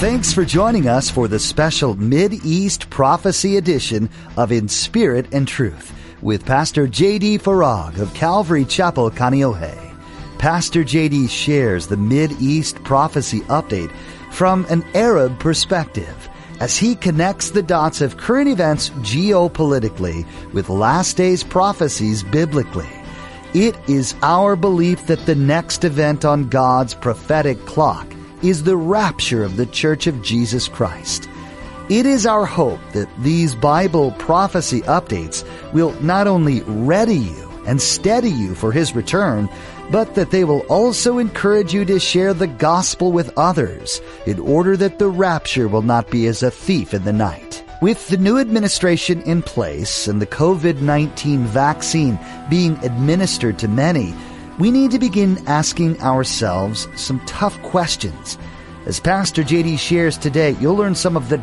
Thanks for joining us for the special Mid-East Prophecy edition of In Spirit and Truth with Pastor J.D. Farag of Calvary Chapel, Kaneohe. Pastor J.D. shares the Mid-East Prophecy update from an Arab perspective as he connects the dots of current events geopolitically with last days prophecies biblically. It is our belief that the next event on God's prophetic clock is the rapture of the Church of Jesus Christ. It is our hope that these Bible prophecy updates will not only ready you and steady you for His return, but that they will also encourage you to share the gospel with others in order that the rapture will not be as a thief in the night. With the new administration in place and the COVID-19 vaccine being administered to many, we need to begin asking ourselves some tough questions. As Pastor JD shares today, you'll learn some of the